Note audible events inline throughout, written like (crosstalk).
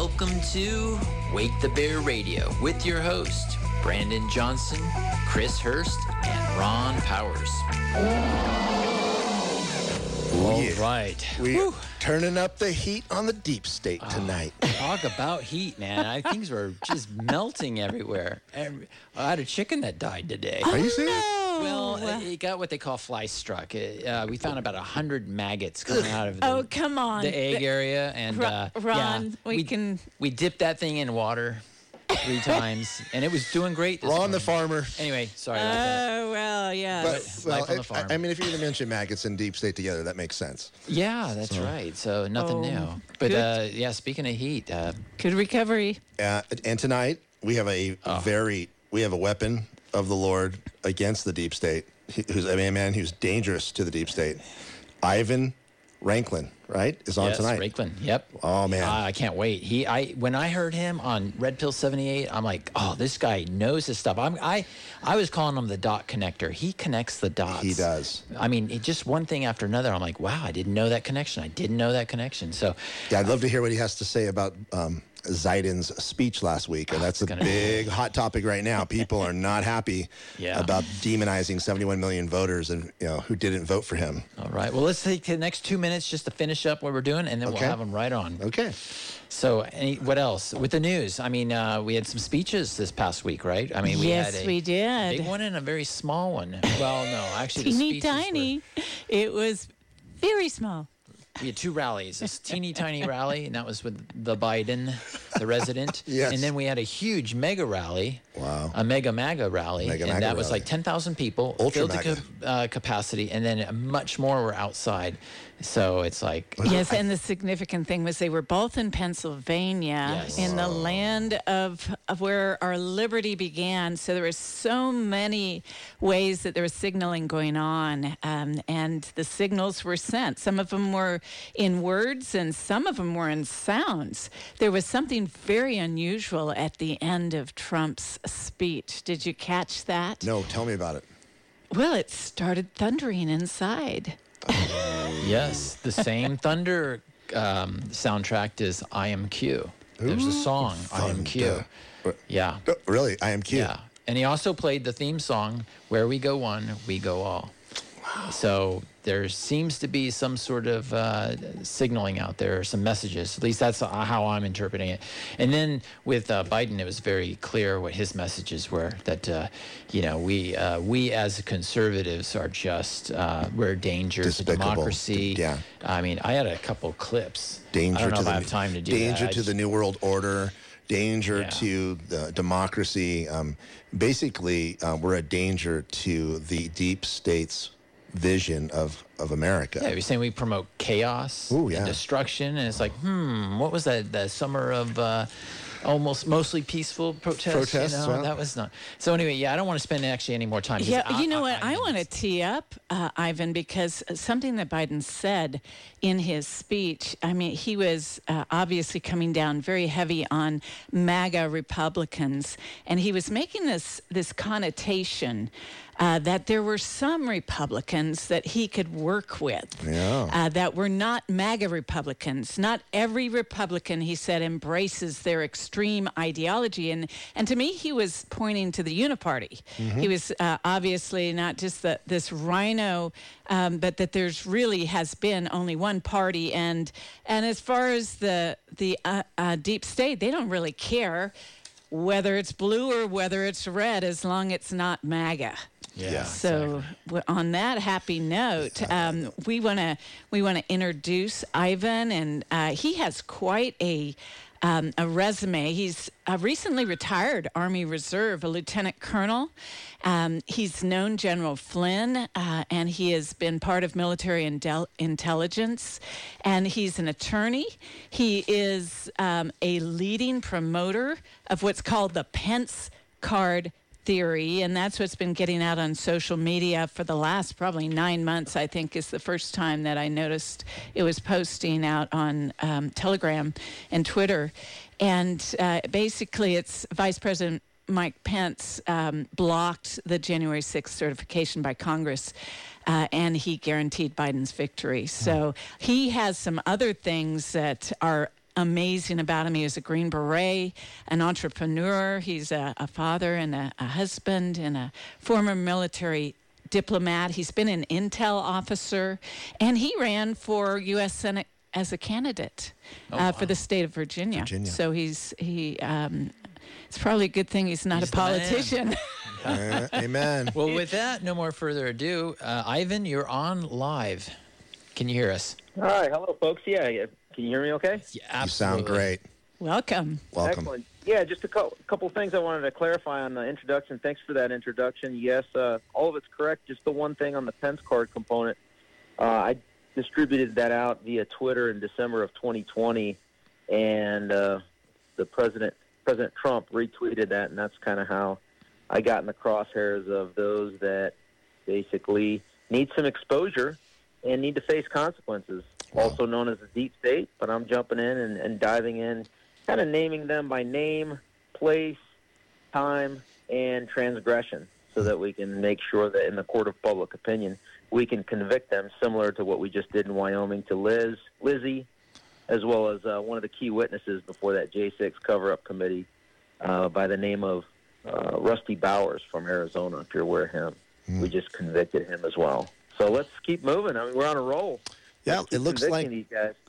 Welcome to Wake the Bear Radio with your host, Brandon Johnson, Chris Hurst, and Ron Powers. All yeah. right. We're turning up the heat on the deep state ah, tonight. Talk about heat, man. I, things were just melting everywhere. Every, I had a chicken that died today. Are you serious? Oh, Well, uh, it got what they call fly struck. It, uh, we found about a hundred maggots coming (laughs) out of the, Oh, come on. the egg area, and uh, Ron, yeah, we can- we dipped that thing in water three (laughs) times, and it was doing great. This Ron the farmer. Anyway, sorry about that. Oh, well, yeah. But Life well, on the I- farm. I, mean, if you're going to mention maggots and deep state together, that makes sense. Yeah, that's right. So nothing Oh, new. But good. uh, yeah, speaking of heat, uh, Good recovery. Uh, and tonight we have a Oh. very we have a weapon of the Lord against the deep state. Who's I mean, a man who's dangerous to the deep state. Ivan Raiklin, right, is on yes, tonight. Raiklin. Yep. Oh, man. Ah, I can't wait. He, I, when I heard him on Red Pill seventy eight, I'm like, oh, this guy knows his stuff. I'm, I, I was calling him the dot connector. He connects the dots. He does. I mean, it, just one thing after another. I'm like, wow, I didn't know that connection. I didn't know that connection. So, Yeah, I'd love to hear what he has to say about um, Zaiden's speech last week, and that's a gonna be- big hot topic right now. People are not happy (laughs) Yeah. about demonizing 71 million voters and you know who didn't vote for him. all right. Well, let's take the next two minutes just to finish up what we're doing, and then Okay. we'll have them right on. Okay. So, any, what else with the news? I mean, uh, we had some speeches this past week, right? I mean, we yes, had a we did. big one and a very small one. Well, no, actually, the Teeny speeches were- tiny. It was very small. We had two rallies this teeny tiny rally and that was with the biden the resident (laughs) Yes. and then we had a huge mega rally Wow. a mega maga rally Mega and maga that was rally. like 10000 people Ultra filled mega. cap- uh, capacity and then much more were outside so it's like Yes, and the significant thing was they were both in Pennsylvania, Yes. in the land of, of where our liberty began. So there were so many ways that there was signaling going on, um, and the signals were sent. Some of them were in words, and some of them were in sounds. There was something very unusual at the end of Trump's speech. Did you catch that? No, tell me about it. Well, it started thundering inside. Yes the same (laughs) thunder um, soundtrack is i am q there's a song i am q yeah Oh, really? I am cute. Yeah. And he also played the theme song, Where We Go One, We Go All. So there seems to be some sort of uh, signaling out there, some messages. At least that's how I'm interpreting it. And then with uh, Biden, it was very clear what his messages were. That uh, you know, we uh, we as conservatives are just uh, we're a danger Despicable. to democracy. Yeah. I mean, I had a couple clips. Danger I don't know to if the I have time to do danger that. To the new world order. Danger Yeah. to the democracy. Um, basically, uh, we're a danger to the deep state's vision of of America. Yeah, you're saying we promote chaos Ooh, yeah. and destruction, and it's like, hmm, what was that? The summer of uh, almost mostly peaceful protests. Protests, you know? well. that was not. So anyway, yeah, I don't want to spend actually any more time. because Yeah, you know what? I, mean, want to tee up, uh, Ivan, because something that Biden said in his speech. I mean, he was uh, obviously coming down very heavy on MAGA Republicans, and he was making this this connotation. Uh, that there were some Republicans that he could work with Yeah. uh, that were not MAGA Republicans. Not every Republican, he said, embraces their extreme ideology. And, and to me, he was pointing to the Uniparty. He was uh, obviously not just the, this rhino, um, but that there's really has been only one party. And, and as far as the, the uh, uh, deep state, they don't really care whether it's blue or whether it's red as long it's not MAGA. Yeah. So w- on that happy note, um, we want to we want to introduce Ivan, and uh, he has quite a um, a resume. He's a recently retired Army Reserve, a lieutenant colonel. Um, he's known General Flynn, uh, and he has been part of military indel- intelligence. And he's an attorney. He is um, a leading promoter of what's called the Pence card theory, and that's what's been getting out on social media for the last probably nine months. I think is the first time that I noticed it was posting out on um, Telegram and Twitter, and uh, basically it's Vice President. Mike Pence um, blocked the January 6th certification by Congress, uh, and he guaranteed Biden's victory. So he has some other things that are amazing about him. He was a Green Beret, an entrepreneur. He's a, a father and a, a husband and a former military diplomat. He's been an intel officer, and he ran for U.S. Senate as a candidate Oh, uh, for the state of Virginia. Virginia. So he's he. Um, it's probably a good thing he's not He's a politician. (laughs) Uh, amen. (laughs) Well, with that, no more further ado. Uh, Ivan, you're on live. Can you hear us? Hi, hello, folks. Yeah, yeah. Can you hear me okay? Yeah, You sound great. Welcome. Welcome. Excellent. Yeah, just a co- couple things I wanted to clarify on the introduction. Thanks for that introduction. Yes, uh, all of it's correct. Just the one thing on the Pence card component. Uh, I distributed that out via Twitter in December of 2020, and uh, the president, President Trump, retweeted that, and that's kind of how I got in the crosshairs of those that basically need some exposure and need to face consequences, Wow. also known as the deep state. But I'm jumping in and, and diving in, kind of naming them by name, place, time, and transgression, so that we can make sure that in the court of public opinion, we can convict them, similar to what we just did in Wyoming to Liz, Lizzie, as well as uh, one of the key witnesses before that J6 cover-up committee uh, by the name of uh, Rusty Bowers from Arizona. If you're aware of him, we just convicted him as well. So let's keep moving. I mean, we're on a roll. Yeah, it looks like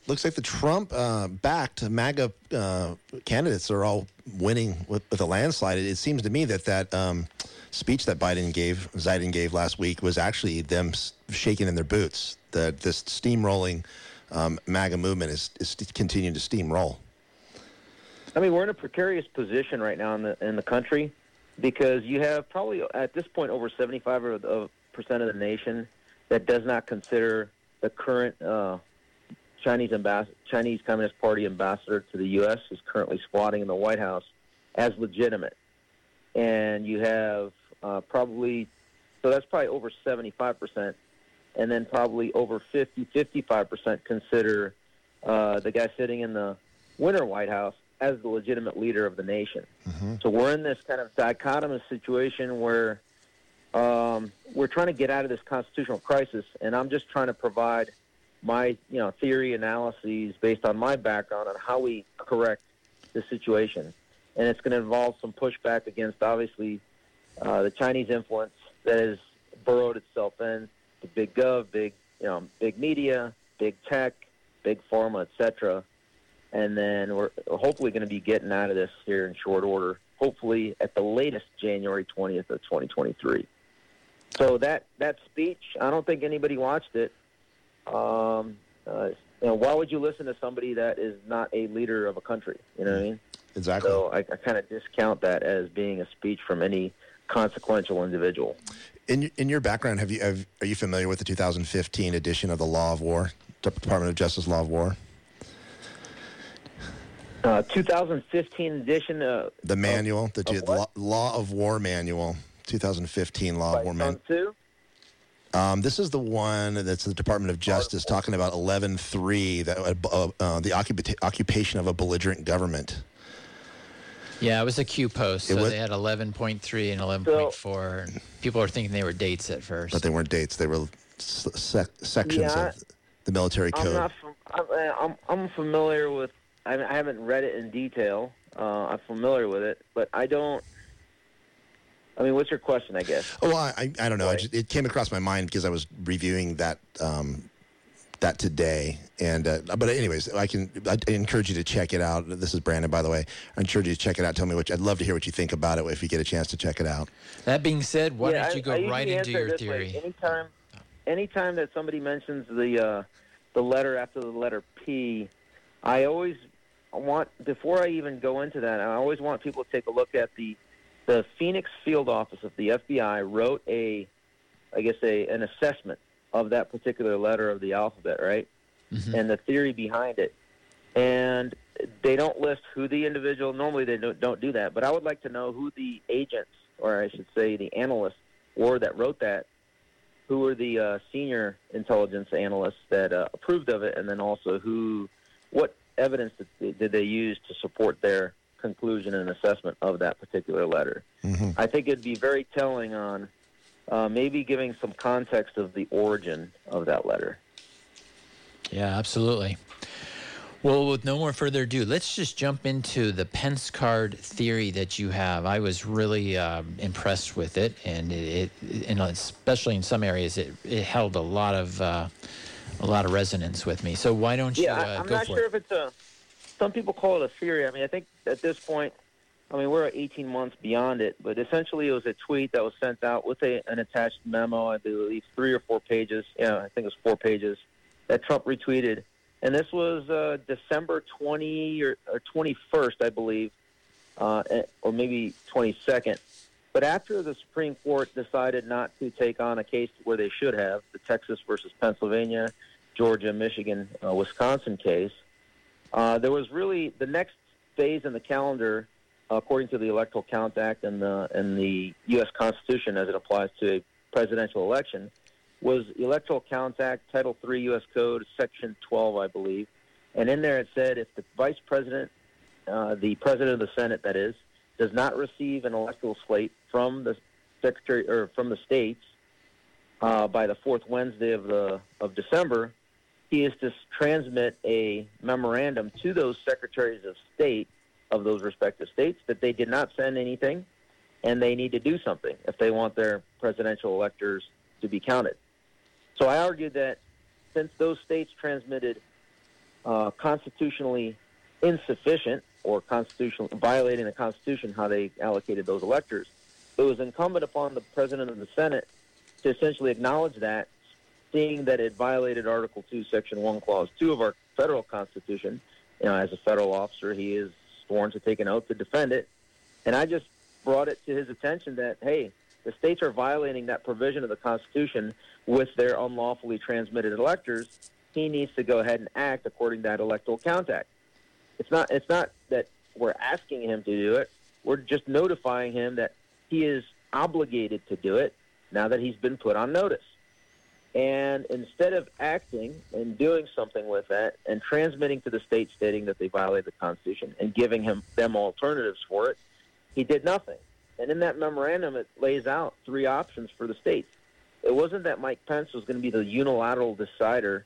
looks like the Trump uh, backed MAGA uh, candidates are all winning with, with a landslide. It, it seems to me that that um, speech that Biden gave, Biden gave last week, was actually them shaking in their boots. That this steamrolling um, MAGA movement is is continuing to steamroll. I mean, we're in a precarious position right now in the in the country because you have probably at this point over seventy five percent of the nation that does not consider the current uh, Chinese ambas- Chinese Communist Party ambassador to the U.S. is currently squatting in the White House as legitimate, and you have uh, probably so that's probably over 75 percent, and then probably over 50 55 percent consider uh, the guy sitting in the winter White House as the legitimate leader of the nation. So we're in this kind of dichotomous situation where um, we're trying to get out of this constitutional crisis, and I'm just trying to provide my you know theory analyses based on my background on how we correct the situation, and it's going to involve some pushback against obviously uh, the Chinese influence that has burrowed itself in the big gov, big you know, big media, big tech, big pharma, etc. And then we're hopefully going to be getting out of this here in short order. Hopefully, at the latest, January twentieth of 2023. So that that speech, I don't think anybody watched it. Um, uh, you know, why would you listen to somebody that is not a leader of a country? You know what I mean? Exactly. So I, I kind of discount that as being a speech from any consequential individual. In in your background, have you have, are you familiar with the 2015 edition of the Law of War, Department of Justice Law of War? Uh, 2015 edition uh, The manual, the, of the law, law of War manual, 2015 Law by of War Sun. Tzu. Um, this is the one that's the Department of Justice talking about 11.3, that, uh, uh, the occupa- occupation of a belligerent government. Yeah, it was a Q post. It So was- they had 11.3 and 11.4. and people were thinking they were dates at first. But they weren't dates; they were sec- sections Yeah, of the military I'm code. not. From, I'm, uh, I'm I'm familiar with. I I haven't read it in detail. Uh, I'm familiar with it, but I don't. I mean, what's your question? I guess. Oh, well, I, I, I don't know. I just, it came across my mind because I was reviewing that um, that today. And uh, but anyways, I can I encourage you to check it out. This is Brandon, by the way. I encourage you to check it out. Tell me what you, I'd love to hear what you think about it if you get a chance to check it out. that being said, why Yeah, don't you go I usually right into your it this way. theory? Anytime, anytime that somebody mentions the uh, the letter after the letter P, I always want before I even go into that, I always want people to take a look at the the Phoenix field office of the FBI wrote a, I guess a an assessment of that particular letter of the alphabet, right? Mhm. And the theory behind it, and they don't list who the individual. Normally, they don't, don't do that, but I would like to know who the agents, or I should say, the analysts, were that wrote that. Who were the uh, senior intelligence analysts that uh, approved of it, and then also who, what evidence did they use to support their conclusion and assessment of that particular letter? Mhm. I think it'd be very telling on uh, maybe giving some context of the origin of that letter. Yeah, absolutely. Well, with no more further ado, let's just jump into the Pence card theory that you have. I was really um, impressed with it, and it, it and especially in some areas, it, it held a lot of uh, a lot of resonance with me. So why don't you yeah, uh, I'm go not for sure it? if it's a. Some people call it a theory. I mean, I think at this point, I mean, we're 18 months beyond it, but essentially it was a tweet that was sent out with a, an attached memo, I believe three or four pages. Yeah, I think it was four pages that Trump retweeted. And this was uh, December 20 or, or 21st, I believe, uh, eh, or maybe 22nd. But after the Supreme Court decided not to take on a case where they should have, the Texas versus Pennsylvania, Georgia, Michigan, uh, Wisconsin case, uh, there was really the next phase in the calendar, according to the Electoral Count Act and the and the U.S. Constitution as it applies to a presidential election, was Electoral Count Act, Title III U.S. Code, Section 12, I believe, and in there it said if the vice president, uh, the president of the Senate, that is, does not receive an electoral slate from the secretary or from the states uh, by the fourth Wednesday of the of December, he is to transmit a memorandum to those secretaries of state of those respective states that they did not send anything and they need to do something if they want their presidential electors to be counted. So I argued that since those states transmitted uh, constitutionally insufficient or constitutional violating the Constitution how they allocated those electors, it was incumbent upon the president of the Senate to essentially acknowledge that, seeing that it violated Article 2, Section 1, Clause 2 of our federal Constitution. You know, as a federal officer, he is sworn to take an oath to defend it. And I just brought it to his attention that, hey, the states are violating that provision of the Constitution with their unlawfully transmitted electors. He needs to go ahead and act according to that Electoral Count Act. It's not. It's not that we're asking him to do it. We're just notifying him that he is obligated to do it now that he's been put on notice. And instead of acting and doing something with that and transmitting to the state stating that they violated the Constitution and giving him them alternatives for it, he did nothing. And in that memorandum, it lays out three options for the states. It wasn't that Mike Pence was going to be the unilateral decider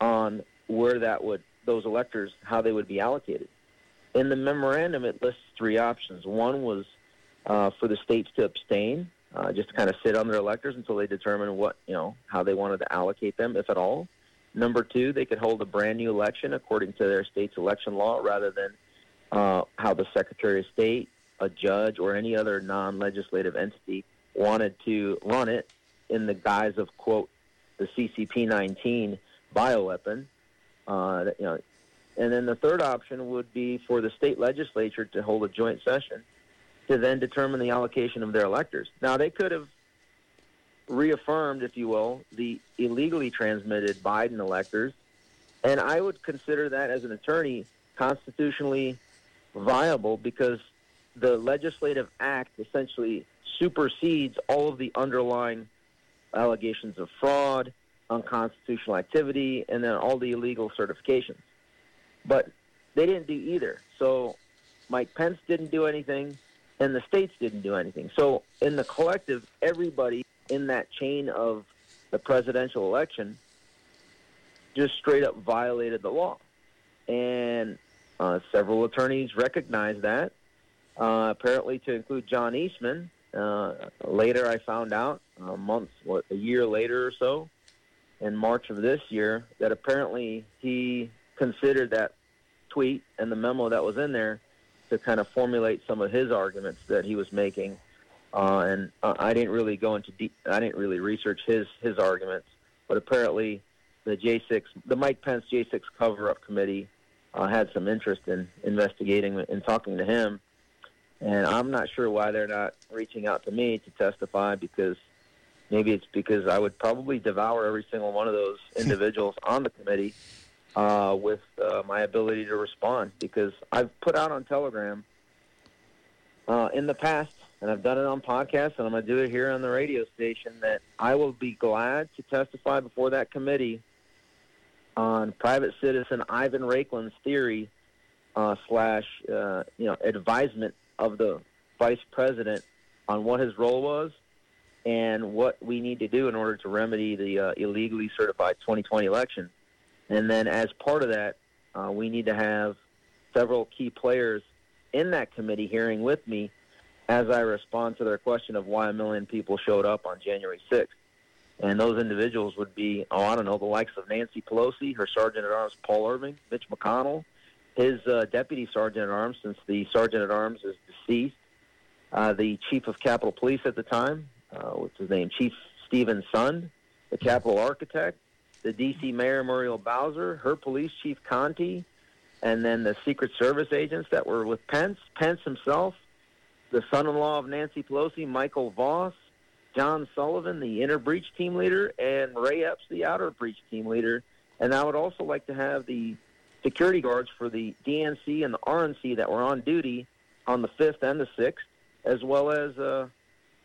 on where that would those electors how they would be allocated. In the memorandum, it lists three options. One was uh, for the states to abstain, uh, just to kind of sit on their electors until they determine what you know how they wanted to allocate them, if at all. Number two, they could hold a brand new election according to their state's election law, rather than uh, how the Secretary of State, a judge, or any other non-legislative entity wanted to run it in the guise of quote the CCP-19 bioweapon. Uh, you know, and then the third option would be for the state legislature to hold a joint session to then determine the allocation of their electors. Now, they could have reaffirmed, if you will, the illegally transmitted Biden electors, and I would consider that as an attorney constitutionally viable because the legislative act essentially supersedes all of the underlying allegations of fraud, unconstitutional activity, and then all the illegal certifications. But they didn't do either. So Mike Pence didn't do anything, and the states didn't do anything. So in the collective, everybody in that chain of the presidential election just straight up violated the law. And uh, several attorneys recognized that, uh, apparently to include John Eastman. Uh, later, I found out, a what, a year later or so, in March of this year, that apparently he considered that tweet and the memo that was in there to kind of formulate some of his arguments that he was making. Uh, and uh, I didn't really go into deep. I didn't really research his his arguments, but apparently the J6, the Mike Pence J6 cover-up committee, uh, had some interest in investigating and talking to him. And I'm not sure why they're not reaching out to me to testify because maybe it's because I would probably devour every single one of those (laughs) individuals on the committee uh, with uh, my ability to respond because I've put out on Telegram uh, in the past, and I've done it on podcasts, and I'm going to do it here on the radio station, that I will be glad to testify before that committee on private citizen Ivan Raiklin's theory uh, slash uh, you know advisement of the vice president on what his role was and what we need to do in order to remedy the uh, illegally certified 2020 election. And then, as part of that, Uh, we need to have several key players in that committee hearing with me as I respond to their question of why a million people showed up on January 6th. And those individuals would be, oh, I don't know, the likes of Nancy Pelosi, her Sergeant at Arms Paul Irving, Mitch McConnell, his uh, Deputy Sergeant at Arms, since the Sergeant at Arms is deceased, uh, the Chief of Capitol Police at the time, uh, what's his name, Chief Steven Sund, the Capitol Architect, the D.C. Mayor Muriel Bowser, her Police Chief Contee, and then the Secret Service agents that were with Pence, Pence himself, the son-in-law of Nancy Pelosi, Michael Vos, John Sullivan, the inner breach team leader, and Ray Epps, the outer breach team leader. And I would also like to have the security guards for the DNC and the RNC that were on duty on the 5th and the 6th, as well as uh,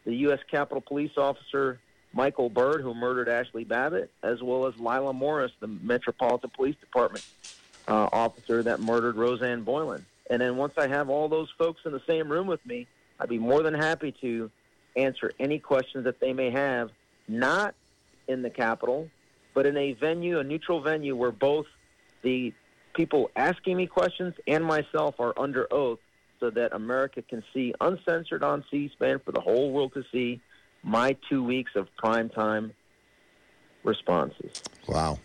the U.S. Capitol Police officer Michael Byrd, who murdered Ashley Babbitt, as well as Lila Morris, the Metropolitan Police Department uh, officer that murdered Rosanne Boyland. And then once I have all those folks in the same room with me, I'd be more than happy to answer any questions that they may have, not in the Capitol, but in a venue, a neutral venue where both the people asking me questions and myself are under oath so that America can see uncensored on C-SPAN for the whole world to see my two weeks of primetime responses. Wow.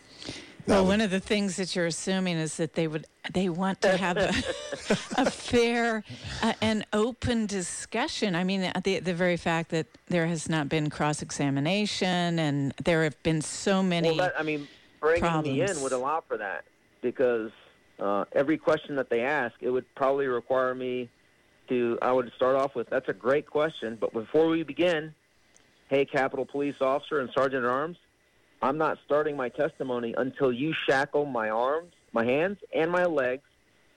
Well, one of the things that you're assuming is that they would they want to have a, (laughs) a fair uh, and open discussion. I mean, the the very fact that there has not been cross examination and there have been so many. Well, that, I mean, bringing problems. me in would allow for that because uh, every question that they ask, it would probably require me to. I would start off with, "That's a great question," but before we begin, hey, Capitol Police Officer and Sergeant at Arms, I'm not starting my testimony until you shackle my arms, my hands, and my legs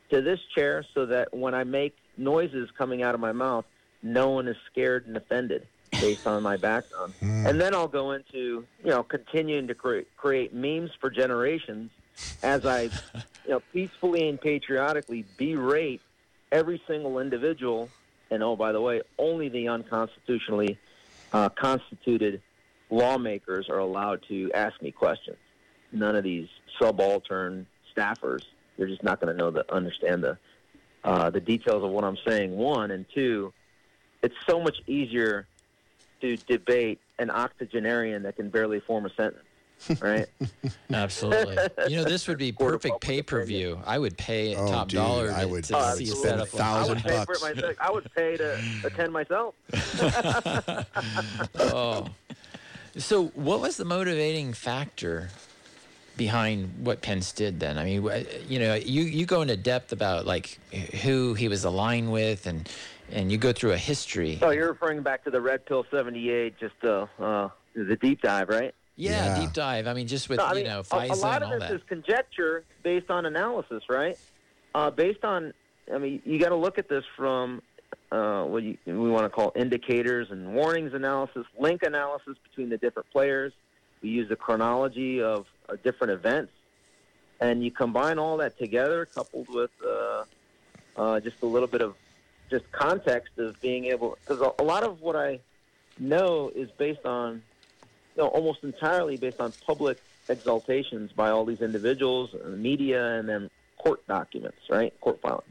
to this chair so that when I make noises coming out of my mouth, no one is scared and offended based on my background. (laughs) Hmm. And then I'll go into, you know, continuing to create, create memes for generations as I, you know, peacefully and patriotically berate every single individual. And oh, by the way, only the unconstitutionally uh, constituted lawmakers are allowed to ask me questions. None of these subaltern staffers, they're just not going to know the understand the uh, the details of what I'm saying. One and two, it's so much easier to debate an octogenarian that can barely form a sentence, right? (laughs) Absolutely. You know, this would be perfect pay per view. I would pay Oh, top dude, dollar I to, would to see a setup. I Thousand would pay for bucks. it. I would pay to attend myself. (laughs) Oh. So, what was the motivating factor behind what Pence did then? I mean, you know, you, you go into depth about like who he was aligned with and and you go through a history. Oh, you're referring back to the Red Pill 78, just uh, uh, the deep dive, right? Yeah, Yeah. deep dive. I mean, just with, No, you mean, know, a, a lot of this that. is conjecture based on analysis, right? Uh, based on, I mean, you got to look at this from uh, what you, we want to call indicators and warnings analysis, link analysis between the different players. We use the chronology of uh, different events, and you combine all that together, coupled with uh, uh, just a little bit of just context of being able, because a, a lot of what I know is based on no, almost entirely based on public exaltations by all these individuals, and the media, and then court documents, right? Court filings.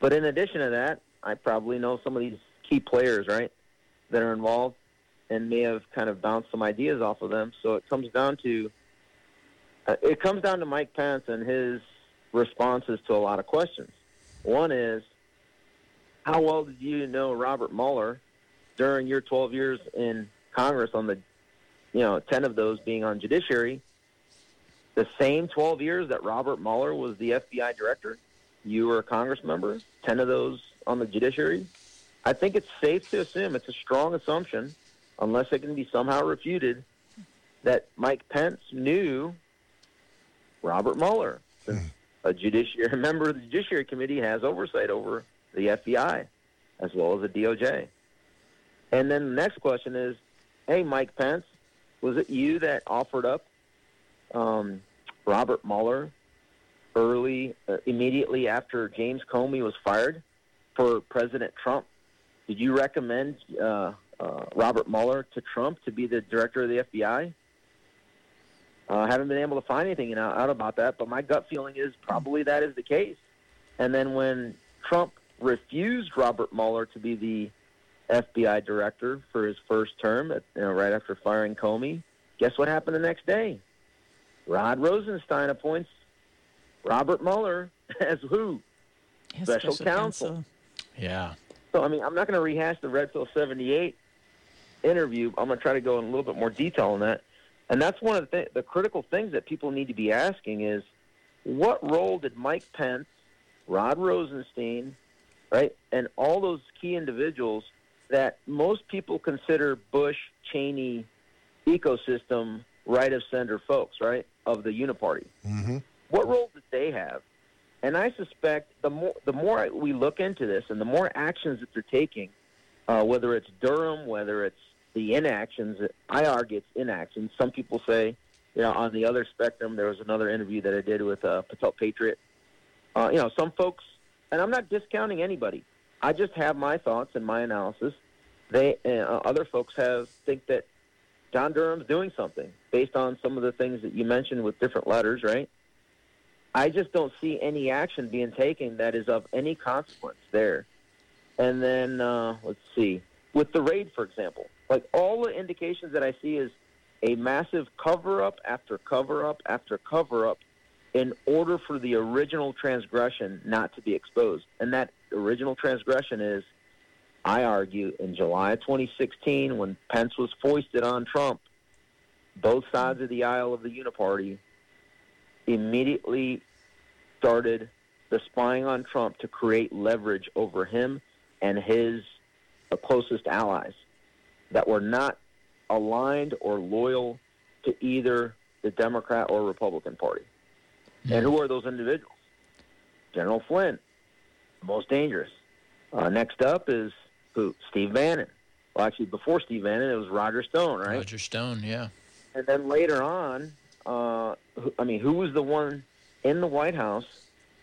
But in addition to that, I probably know some of these key players, right, that are involved and may have kind of bounced some ideas off of them. So it comes down to uh, it comes down to Mike Pence and his responses to a lot of questions. One is, how well did you know Robert Mueller during your 12 years in Congress on the you know, 10 of those being on judiciary, the same 12 years that Robert Mueller was the FBI director, you were a Congress member, 10 of those on the judiciary. I think it's safe to assume, it's a strong assumption, unless it can be somehow refuted, that Mike Pence knew Robert Mueller. A judiciary (laughs) member of the Judiciary Committee has oversight over the FBI as well as the DOJ. And then the next question is, hey, Mike Pence, was it you that offered up um, Robert Mueller early, uh, immediately after James Comey was fired for President Trump? Did you recommend uh, uh, Robert Mueller to Trump to be the director of the FBI? Uh, haven't been able to find anything out, out about that, but my gut feeling is probably that is the case. And then when Trump refused Robert Mueller to be the FBI director for his first term, at, you know, right after firing Comey, guess what happened the next day? Rod Rosenstein appoints Robert Mueller (laughs) as who? His Special counsel. Yeah. So, I mean, I'm not going to rehash the Red Pill 78 interview. I'm going to try to go in a little bit more detail on that. And that's one of the, th- the critical things that people need to be asking is what role did Mike Pence, Rod Rosenstein, right, and all those key individuals that most people consider Bush, Cheney ecosystem right of center folks, right, of the Uniparty. Mm-hmm. What role did they have? And I suspect the more the more we look into this, and the more actions that they're taking, uh, whether it's Durham, whether it's the inactions, I argue it's inactions. Some people say, you know, on the other spectrum, there was another interview that I did with uh, Patel Patriot. Uh, you know, some folks, and I'm not discounting anybody. I just have my thoughts and my analysis. They uh, other folks have think that John Durham's doing something based on some of the things that you mentioned with different letters, right? I just don't see any action being taken that is of any consequence there. And then uh, let's see, with the raid, for example, like all the indications that I see is a massive cover up after cover up after cover up in order for the original transgression not to be exposed. And that original transgression is, I argue, in July of 2016 when Pence was foisted on Trump, both sides of the aisle of the Uniparty immediately started the spying on Trump to create leverage over him and his uh, closest allies that were not aligned or loyal to either the Democrat or Republican Party. And who are those individuals? General Flynn, most dangerous. Uh, next up is who? Steve Bannon. Well, actually, before Steve Bannon, it was Roger Stone, right? Roger Stone, yeah. And then later on, uh, I mean, who was the one in the White House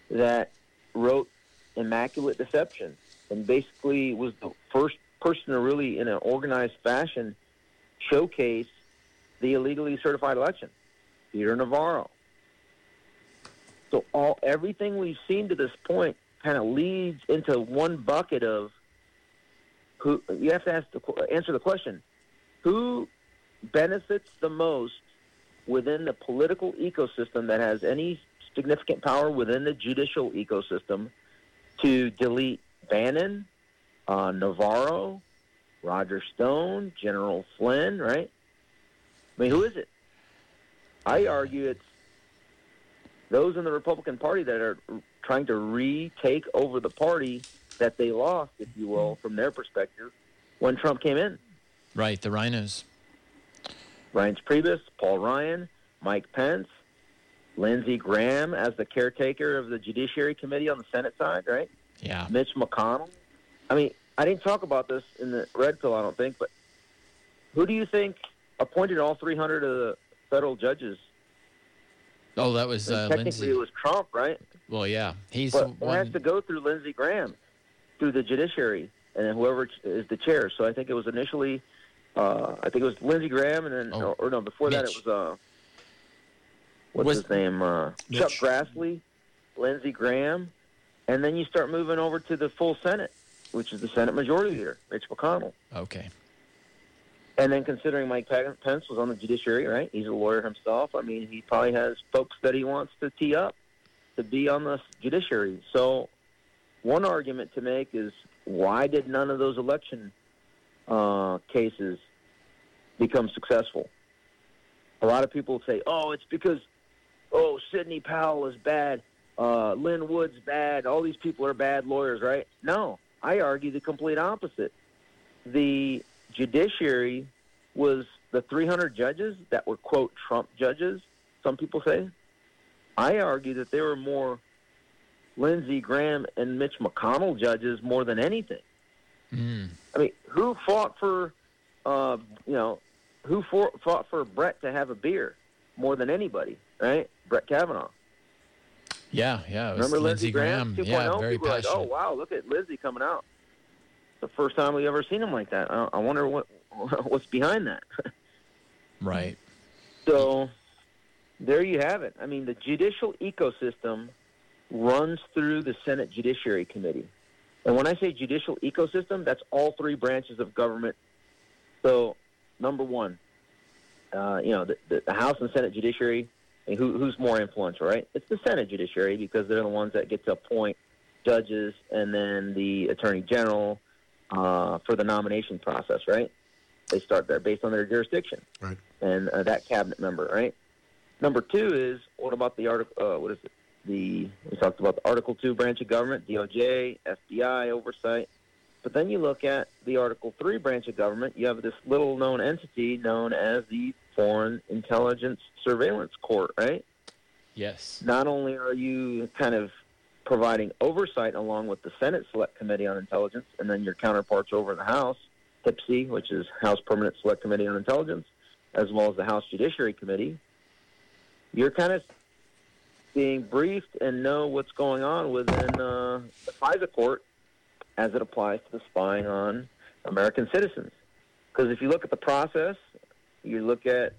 that wrote Immaculate Deception and basically was the first person to really, in an organized fashion, showcase the illegally certified election? Peter Navarro. So all everything we've seen to this point kind of leads into one bucket of who you have to ask the, answer the question: Who benefits the most within the political ecosystem that has any significant power within the judicial ecosystem to delete Bannon, uh, Navarro, Roger Stone, General Flynn, right? I mean, who is it? I argue it's those in the Republican Party that are trying to retake over the party that they lost, if you will, from their perspective, when Trump came in. Right, the rhinos. Reince Priebus, Paul Ryan, Mike Pence, Lindsey Graham as the caretaker of the Judiciary Committee on the Senate side, right? Yeah. Mitch McConnell. I mean, I didn't talk about this in the red pill, I don't think, but who do you think appointed all 300 of the federal judges? Oh, that was uh, technically, Lindsey. it was Trump, right? Well, yeah. He's But it has to go through Lindsey Graham, through the judiciary, and then whoever is the chair. So I think it was initially, uh, I think it was Lindsey Graham, and then, Oh, or, or no, before that it was, uh, what's Was- his name? Uh, Chuck Grassley, Lindsey Graham, and then you start moving over to the full Senate, which is the Senate Majority Leader, Mitch McConnell. Okay. And then considering Mike Pence was on the judiciary, right? He's a lawyer himself. I mean, he probably has folks that he wants to tee up to be on the judiciary. So, one argument to make is why did none of those election uh, cases become successful? A lot of people say, "Oh, it's because oh Sidney Powell is bad, uh, Lin Wood's bad, all these people are bad lawyers, right?" No, I argue the complete opposite. The judiciary was the 300 judges that were quote Trump judges. Some people say. I argue that they were more Lindsey Graham and Mitch McConnell judges more than anything. Mm. I mean, who fought for, uh, you know, who for, fought for Brett to have a beer more than anybody, right? Brett Kavanaugh. Yeah, yeah. Remember Lindsey Lindsey Graham? 2.0? Yeah, very People were like, passionate. oh, wow, look at Lindsey coming out. The first time we've ever seen him like that. I, I wonder what (laughs) what's behind that. (laughs) Right. So, there you have it. I mean, the judicial ecosystem runs through the Senate Judiciary Committee. And when I say judicial ecosystem, that's all three branches of government. So, number one, uh, you know, the, the, the, House and Senate Judiciary, and who, who's more influential, right? It's the Senate Judiciary because they're the ones that get to appoint judges and then the Attorney General uh, for the nomination process, right? They start there based on their jurisdiction. Right. And uh, that cabinet member, right? Number two is what about the article? Uh, what is it? The we talked about the Article Two branch of government, DOJ, FBI oversight. But then you look at the Article Three branch of government. You have this little known entity known as the Foreign Intelligence Surveillance Court, right? Yes. Not only are you kind of providing oversight along with the Senate Select Committee on Intelligence, and then your counterparts over in the House, HPSCI, which is House Permanent Select Committee on Intelligence, as well as the House Judiciary Committee, you're kind of being briefed and know what's going on within uh, the FISA court as it applies to the spying on American citizens. Because if you look at the process, you look at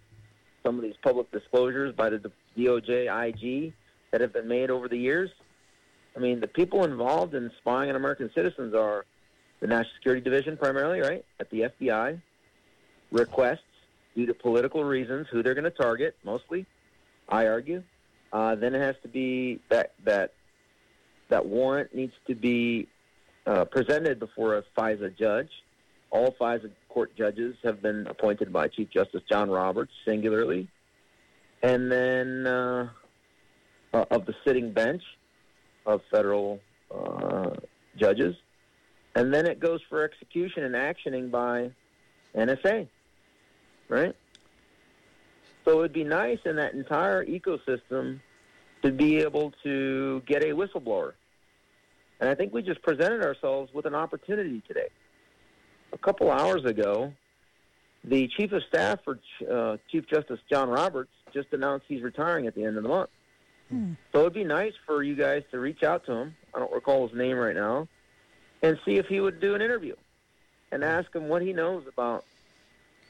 some of these public disclosures by the DOJ, IG that have been made over the years. I mean, the people involved in spying on American citizens are the National Security Division primarily, right, at the FBI, requests due to political reasons who they're going to target, mostly, I argue. Uh, then it has to be that that that warrant needs to be uh, presented before a FISA judge. All FISA court judges have been appointed by Chief Justice John Roberts singularly, and then uh, uh of the sitting bench of federal uh, judges, and then it goes for execution and actioning by NSA, right? So it'd be nice in that entire ecosystem to be able to get a whistleblower. And I think we just presented ourselves with an opportunity today. A couple hours ago, the chief of staff for uh, Chief Justice John Roberts just announced he's retiring at the end of the month. Hmm. So it'd be nice for you guys to reach out to him. I don't recall his name right now, and see if he would do an interview and ask him what he knows about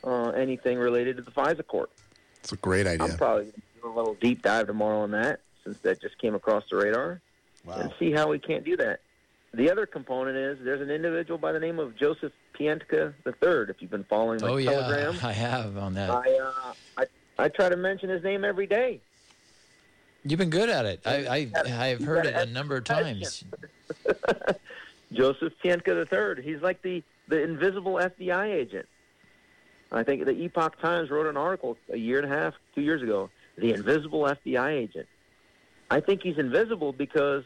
uh, anything related to the FISA court. It's a great idea. I'm probably do a little deep dive tomorrow on that since that just came across the radar, wow. and see how we can't do that. The other component is there's an individual by the name of Joseph Pientka III. If you've been following my oh, Telegram, yeah, (laughs) I have on that. I, uh, I I try to mention his name every day. You've been good at it. I, I I've heard it a number of times. (laughs) Joseph Pientka III. He's like the the invisible FBI agent. I think the Epoch Times wrote an article a year and a half, two years ago, the invisible FBI agent. I think he's invisible because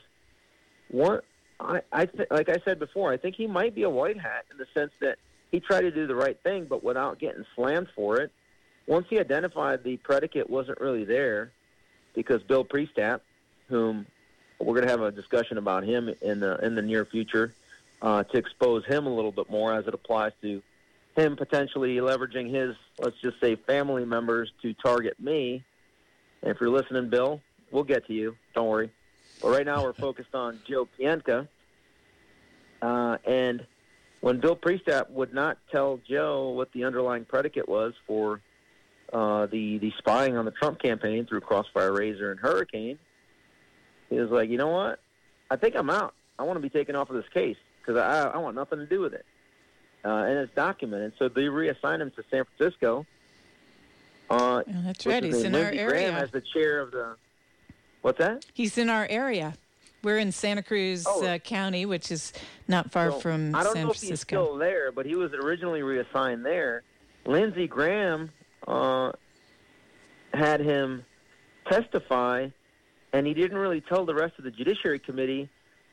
one, I, I th- like I said before, I think he might be a white hat in the sense that he tried to do the right thing, but without getting slammed for it. Once he identified the predicate wasn't really there, because Bill Priestap, whom we're going to have a discussion about him in the in the near future, uh, to expose him a little bit more as it applies to him potentially leveraging his, let's just say, family members to target me. And if you're listening, Bill, we'll get to you. Don't worry. But right now we're (laughs) focused on Joe Pientka. Uh, and when Bill Priestap would not tell Joe what the underlying predicate was for uh, the the spying on the Trump campaign through Crossfire Razor and Hurricane, he was like, you know what? I think I'm out. I want to be taken off of this case because I, I want nothing to do with it uh, and it's documented. So they reassigned him to San Francisco. Uh, that's right. He's in Lindsey our area. Graham as the chair of the. What's that? He's in our area. We're in Santa Cruz oh. uh, County, which is not far so, from I don't San know Francisco. if he's still there, but he was originally reassigned there. Lindsey Graham uh, had him testify, and he didn't really tell the rest of the Judiciary Committee.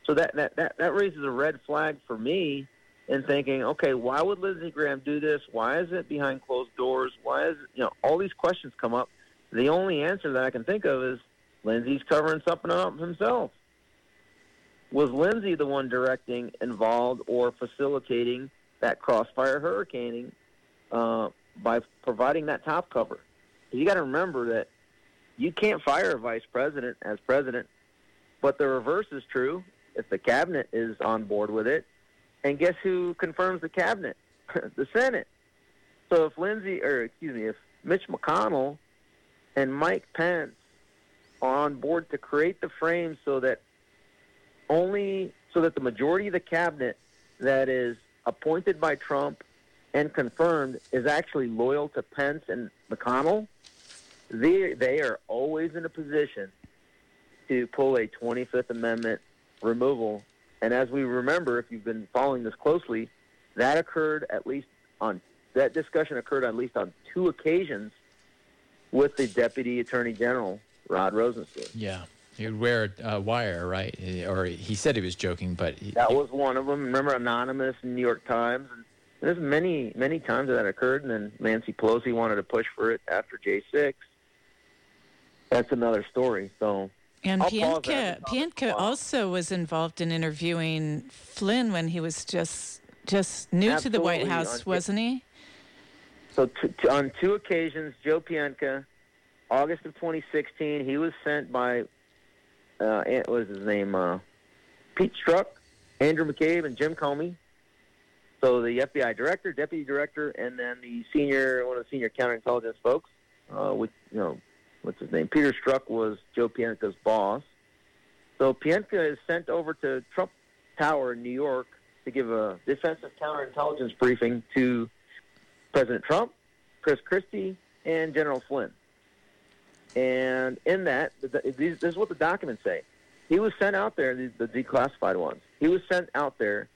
So that that that, that raises a red flag for me in thinking, okay, why would Lindsey Graham do this? Why is it behind closed doors? Why is it, you know all these questions come up? The only answer that I can think of is Lindsey's covering something up himself. Was Lindsey the one directing, involved, or facilitating that crossfire hurricaning uh, by providing that top cover? You got to remember that you can't fire a vice president as president, but the reverse is true. If the cabinet is on board with it, and guess who confirms the cabinet? (laughs) the Senate. So if Lindsey, or excuse me, if Mitch McConnell and Mike Pence are on board to create the frame so that only so that the majority of the cabinet that is appointed by Trump and confirmed is actually loyal to Pence and McConnell, they they are always in a position to pull a 25th Amendment removal. And as we remember, if you've been following this closely, that occurred at least on that discussion occurred at least on two occasions with the Deputy Attorney General Rod Rosenstein. Yeah. He would wear a wire, right? Or he said he was joking, but he, that was one of them. Remember, Anonymous, New York Times, and there's many, many times that, that occurred. And then Nancy Pelosi wanted to push for it after J6. That's another story. So and I'll pause Pientka, that and talk Pientka about- also was involved in interviewing Flynn when he was just just new to the White House, on- wasn't he? So t- t- on two occasions, Joe Pientka, August of 2016, he was sent by, uh, what was his name, uh, Pete Strzok, Andrew McCabe, and Jim Comey. So the FBI director, deputy director, and then the senior, one of the senior counterintelligence folks, uh, with you know, what's his name? Peter Strzok was Joe Pientka's boss. So Pientka is sent over to Trump Tower in New York to give a defensive counterintelligence briefing to President Trump, Chris Christie, and General Flynn. And in that, this is what the documents say. He was sent out there, the, the declassified ones. He was sent out there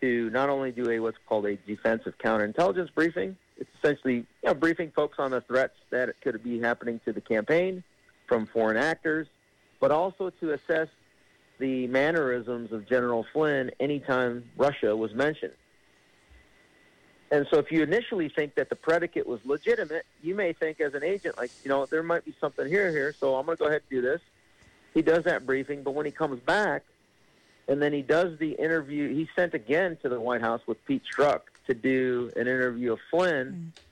to not only do a what's called a defensive counterintelligence briefing. It's essentially you know, briefing folks on the threats that could be happening to the campaign from foreign actors, but also to assess the mannerisms of General Flynn anytime Russia was mentioned. And so if you initially think that the predicate was legitimate, you may think as an agent, like, you know, there might be something here, here, so I'm going to go ahead and do this. He does that briefing, but when he comes back and then he does the interview, he's sent again to the White House with Pete Strzok to do an interview of Flynn. Mm.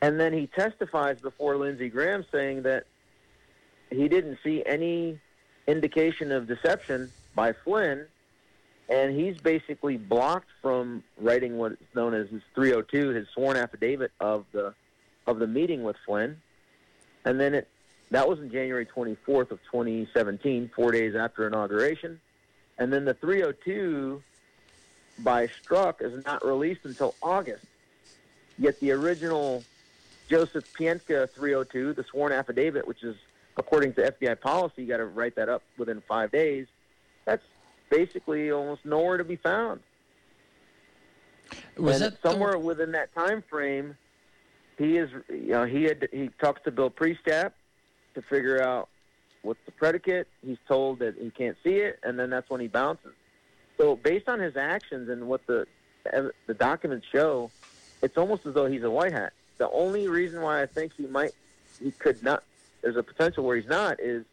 And then he testifies before Lindsey Graham saying that he didn't see any indication of deception by Flynn and he's basically blocked from writing what is known as his 302, his sworn affidavit of the of the meeting with Flynn. And then it that was in January 24th of 2017, four days after inauguration. And then the 302 by Strzok is not released until August. Yet the original Joseph Pientka 302, the sworn affidavit, which is according to FBI policy, you got to write that up within five days. That's basically almost nowhere to be found. was and that the- somewhere within that time frame, he is, you know, he had he talks to Bill Priestap to figure out what's the predicate. He's told that he can't see it, and then that's when he bounces. So based on his actions and what the the documents show, it's almost as though he's a white hat. The only reason why I think he might he could not there's a potential where he's not is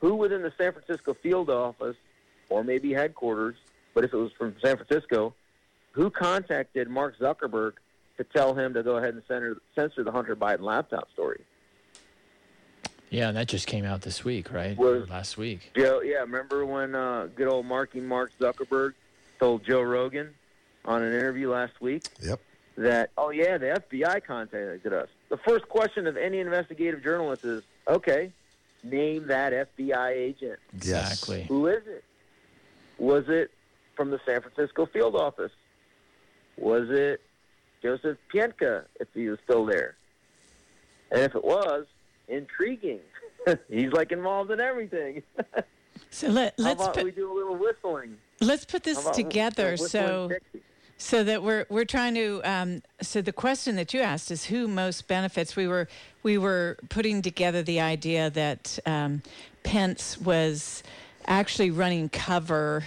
who within the San Francisco field office or maybe headquarters, but if it was from San Francisco, who contacted Mark Zuckerberg to tell him to go ahead and censor, censor the Hunter Biden laptop story? Yeah, and that just came out this week, right? Was- last week. Joe, yeah, remember when uh, good old Marky Mark Zuckerberg told Joe Rogan on an interview last week Yep. that, oh yeah, the FBI contacted us. The first question of any investigative journalist is, okay, name that FBI agent. Exactly. Who is it? Was it from the San Francisco field office? Was it Joseph Pientka, if he was still there? And if it was, intriguing. (laughs) He's like involved in everything. (laughs) So let, let's put we do a little whistling? let's put this together. So Dixie? so that we're we're trying to um, so the question that you asked is who most benefits we were we were putting together the idea that um, Pence was actually running cover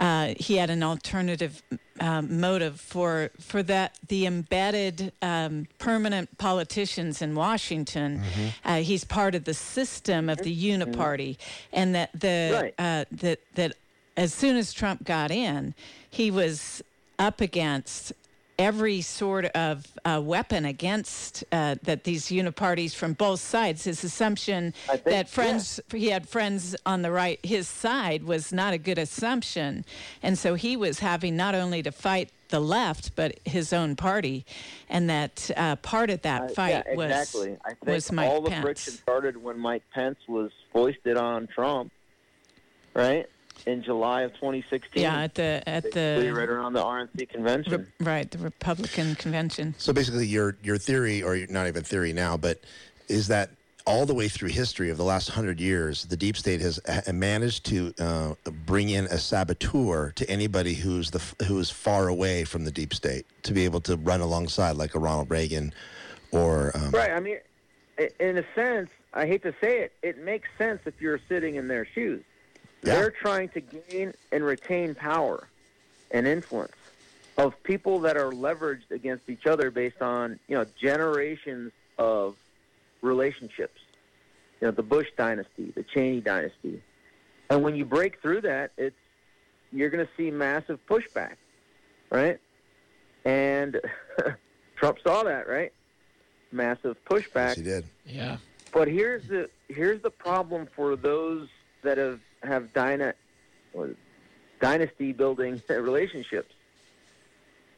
uh, he had an alternative um, motive for for that the embedded um, permanent politicians in Washington. Uh, he's part of the system of the uniparty and that the Right. uh, that that as soon as Trump got in he was up against every sort of uh, weapon against uh, that these uniparties from both sides. His assumption think- that friends he had friends on the right his side was not a good assumption, and so he was having not only to fight the left but his own party, and that uh, part of that Uh, fight yeah, was exactly. I think was Mike all the friction started when Mike Pence was foisted on Trump, right? In July of 2016. Yeah, at the at Basically the right around the RNC convention. Re- right the Republican convention. So basically, your your theory, or not even theory now, but is that all the way through history of the last hundred years, the deep state has managed to uh, bring in a saboteur to anybody who's the who is far away from the deep state to be able to run alongside, like a Ronald Reagan, or um, Right. I mean, in a sense, I hate to say it, it makes sense if you're sitting in their shoes. Yeah. They're trying to gain and retain power and influence of people that are leveraged against each other based on, you know, generations of relationships. You know, the Bush dynasty, the Cheney dynasty. And when you break through that, it's you're going to see massive pushback, right? And (laughs) Trump saw that, right? Massive pushback. yes, he did. Yeah. But here's the here's the problem for those that have have dyna, or dynasty building (laughs) relationships.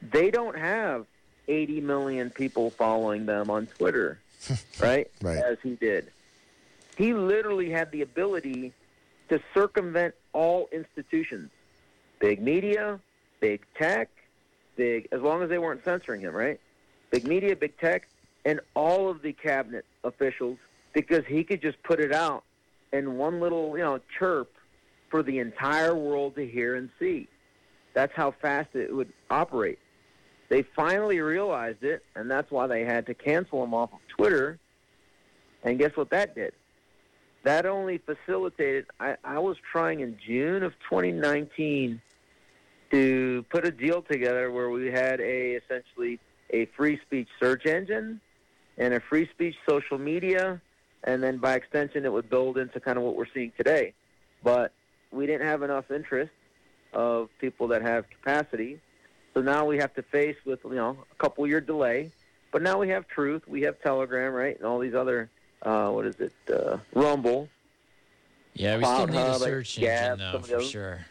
They don't have 80 million people following them on Twitter, (laughs) right? Right. As he did. He literally had the ability to circumvent all institutions, big media, big tech, big as long as they weren't censoring him, right? Big media, big tech, and all of the cabinet officials because he could just put it out in one little, you know, chirp for the entire world to hear and see. That's how fast it would operate. They finally realized it, and that's why they had to cancel him off of Twitter. And guess what that did? That only facilitated. I, I was trying in June of 2019 to put a deal together where we had a essentially a free speech search engine and a free speech social media, and then by extension, it would build into kind of what we're seeing today. But we didn't have enough interest of people that have capacity, so now we have to face with you know a couple year delay. But now we have Truth, we have Telegram, right, and all these other uh, what is it, uh, Rumble. Yeah, we still need a search Gab, engine though, for sure.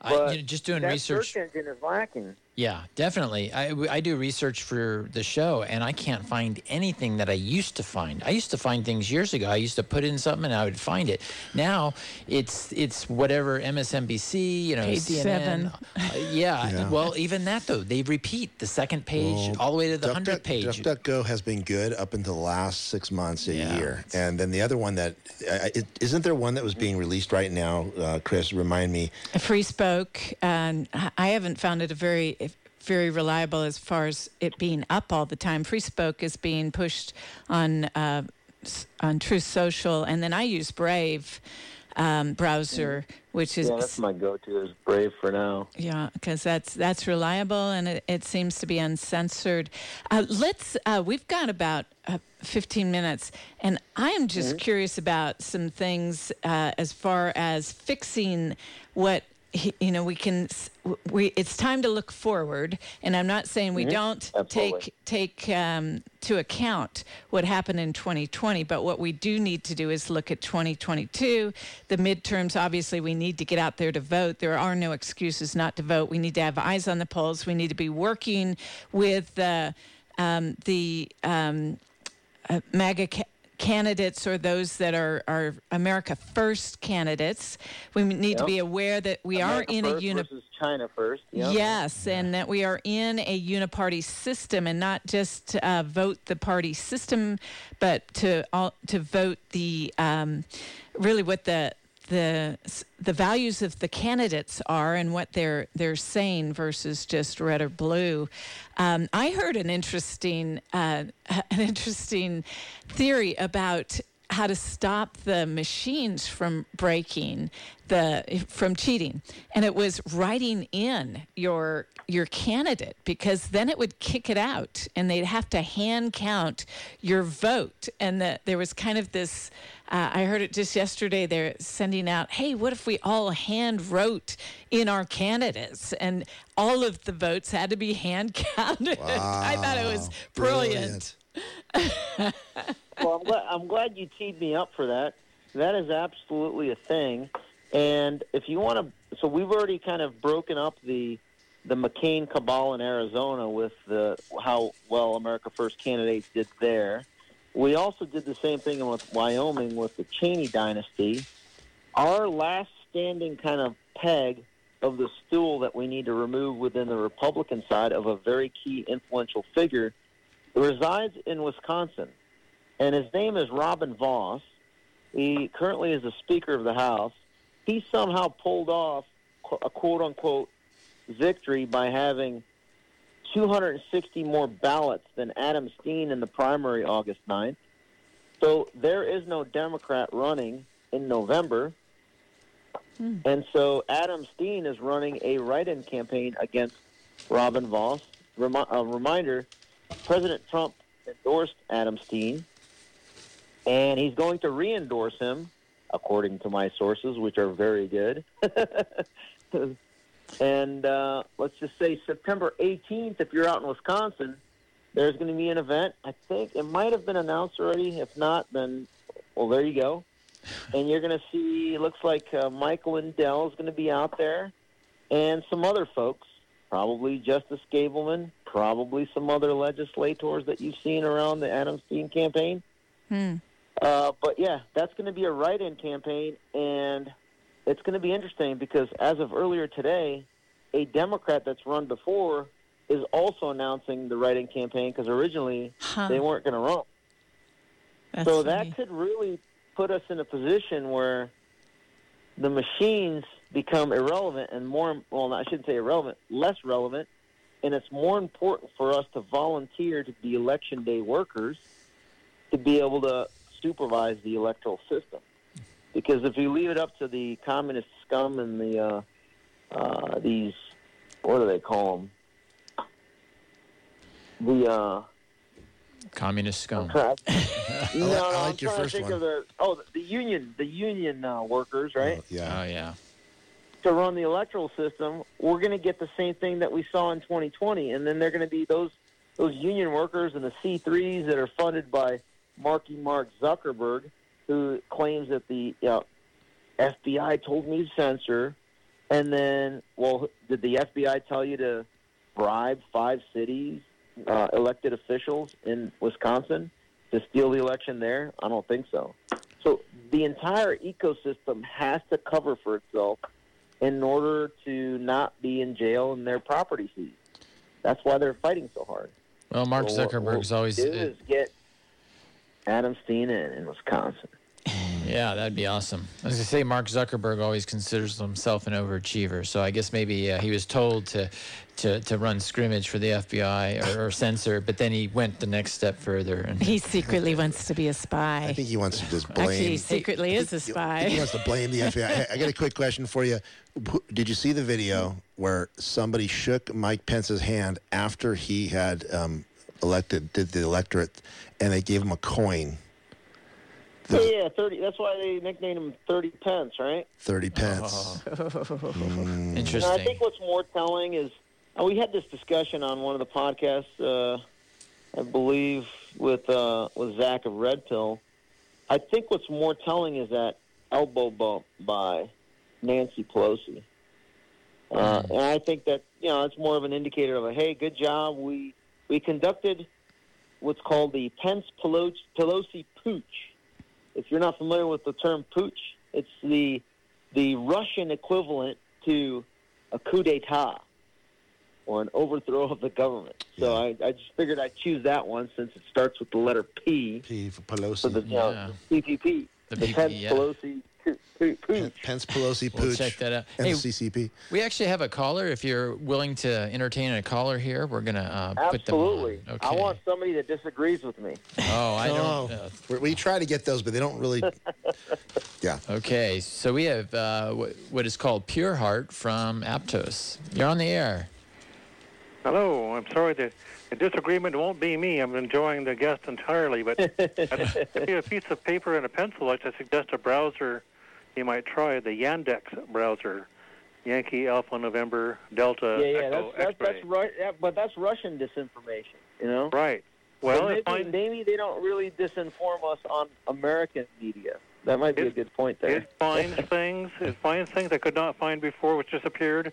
I, you know, just doing that research. search engine is lacking. Yeah, definitely. I, I do research for the show, and I can't find anything that I used to find. I used to find things years ago. I used to put in something, and I would find it. Now it's it's whatever MSNBC, you know, Page CNN. seven. Uh, yeah, (laughs) Yeah. Well, even that though, they repeat the second page Well, all the way to the Duck- hundred Duck- page. DuckDuckGo has been good up until the last six months, a Yeah. year, and then the other one that uh, it, isn't there one that was being released right now? Uh, Chris, remind me. Freespoke, and I haven't found it a very very reliable as far as it being up all the time. Freespoke is being pushed on uh, on Truth Social, and then I use Brave um, browser, which is Yeah, that's my go-to. Is Brave for now. yeah, because that's that's reliable and it, it seems to be uncensored. Uh, let's. Uh, we've got about uh, 15 minutes, and I am just curious about some things uh, as far as fixing what. He- You know, we can. We it's time to look forward, and I'm not saying we don't Absolutely. take take um, to account what happened in 2020. But what we do need to do is look at 2022, the midterms. Obviously, we need to get out there to vote. There are no excuses not to vote. We need to have eyes on the polls. We need to be working with uh, um, the um, uh, MAGA candidates or those that are, are America First candidates. We need to be aware that we America are in a first uni- versus China first. Yep. Yes, and that we are in a uniparty system, and not just uh, vote the party system, but to all, to vote the um, really what the the the values of the candidates are and what they're they're saying versus just red or blue. Um, I heard an interesting uh, (laughs) an interesting theory about how to stop the machines from breaking the from cheating, and it was writing in your your candidate because then it would kick it out, and they'd have to hand count your vote, and the, there was kind of this. Uh, I heard it just yesterday. They're sending out, "Hey, what if we all hand wrote in our candidates?" And all of the votes had to be hand counted. (laughs) I thought it was brilliant. well, I'm glad, I'm glad you teed me up for that. That is absolutely a thing. And if you want to, so we've already kind of broken up the the McCain cabal in Arizona with the how well America First candidates did there. We also did the same thing with Wyoming with the Cheney dynasty. Our last standing kind of peg of the stool that we need to remove within the Republican side of a very key influential figure resides in Wisconsin, and his name is Robin Vos. He currently is the Speaker of the House. He somehow pulled off a quote unquote victory by having 260 more ballots than Adam Steen in the primary August 9th. So there is no Democrat running in November. Hmm. And so Adam Steen is running a write in campaign against Robin Vos. Remi- a reminder President Trump endorsed Adam Steen, and he's going to re endorse him, according to my sources, which are very good. (laughs) (laughs) and uh, let's just say September 18th, if you're out in Wisconsin, there's going to be an event. I think it might have been announced already. If not, then, well, there you go. (laughs) And you're going to see, looks like uh, Mike Lindell is going to be out there and some other folks, probably Justice Gableman, probably some other legislators that you've seen around the Adam Steen campaign. Hmm. Uh, but yeah, that's going to be a write-in campaign, and it's going to be interesting because as of earlier today, a Democrat that's run before is also announcing the write-in campaign because originally huh. they weren't going to run. That's so funny. that could really put us in a position where the machines become irrelevant and more well i shouldn't say irrelevant less relevant and it's more important for us to volunteer to be election day workers to be able to supervise the electoral system because if you leave it up to the communist scum and the uh, uh, these what do they call them the uh, communist scum. (laughs) no, I like I'm your trying first to think one. of the oh the union the union uh, workers right. Oh, yeah. Oh yeah. to run the electoral system, we're going to get the same thing that we saw in 2020, and then they're going to be those those union workers and the C3s that are funded by Marky Mark Zuckerberg, who claims that the you know, FBI told me to censor, and then well, did the FBI tell you to bribe five cities uh, elected officials in Wisconsin to steal the election there? I don't think so. So the entire ecosystem has to cover for itself in order to not be in jail and their property seized. That's why they're fighting so hard. Well, Mark So what Zuckerberg's we'll always. do uh, is get Adam Steen in, in Wisconsin. Yeah, that'd be awesome. As I was gonna say Mark Zuckerberg always considers himself an overachiever, so I guess maybe uh, he was told to, to to run scrimmage for the FBI or, or censor, but then he went the next step further. And He secretly wants to be a spy. I think he wants to just blame. Actually, he secretly is a I think spy. he wants to blame the FBI. I got a quick question for you. Did you see the video where somebody shook Mike Pence's hand after he had um, elected, did the electorate, and they gave him a coin, Yeah, yeah, thirty. That's why they nicknamed him Thirty Pence, right? 30 pence. (laughs) And interesting. I think what's more telling is uh, we had this discussion on one of the podcasts, uh, I believe, with uh, with Zach of Red Pill. I think what's more telling is that elbow bump by Nancy Pelosi, uh, and I think that you know it's more of an indicator of a hey, good job. We we conducted what's called the Pence Pelosi, Pelosi pooch. If you're not familiar with the term pooch, it's the the Russian equivalent to a coup d'état or an overthrow of the government. So I, I just figured I'd choose that one since it starts with the letter P P for for Pelosi. the, Yeah. the CPP, The the, PP, Pence yeah. Pelosi coup. Poo- Pooch. Pence Pelosi We'll Pooch. check that out. And Hey, the CCP. We actually have a caller. If you're willing to entertain a caller here, we're gonna uh, put them on. Absolutely. Okay. I want somebody that disagrees with me. Oh, I Oh, don't. Uh, we- we try to get those, but they don't really. (laughs) yeah. okay, so we have uh, what, what is called Pure Heart from Aptos. You're on the air. Hello, I'm sorry that the disagreement won't be me. I'm enjoying the guest entirely, but (laughs) I see a piece of paper and a pencil. I just suggest a browser you might try, the Yandex browser, Yankee Alpha November Delta yeah, yeah, Echo that's that's, that's right. Yeah, but that's Russian disinformation. You know. Right. Well, maybe, it maybe they don't really disinform us on American media. That might be a good point there. it finds (laughs) things. It finds things I could not find before, which disappeared.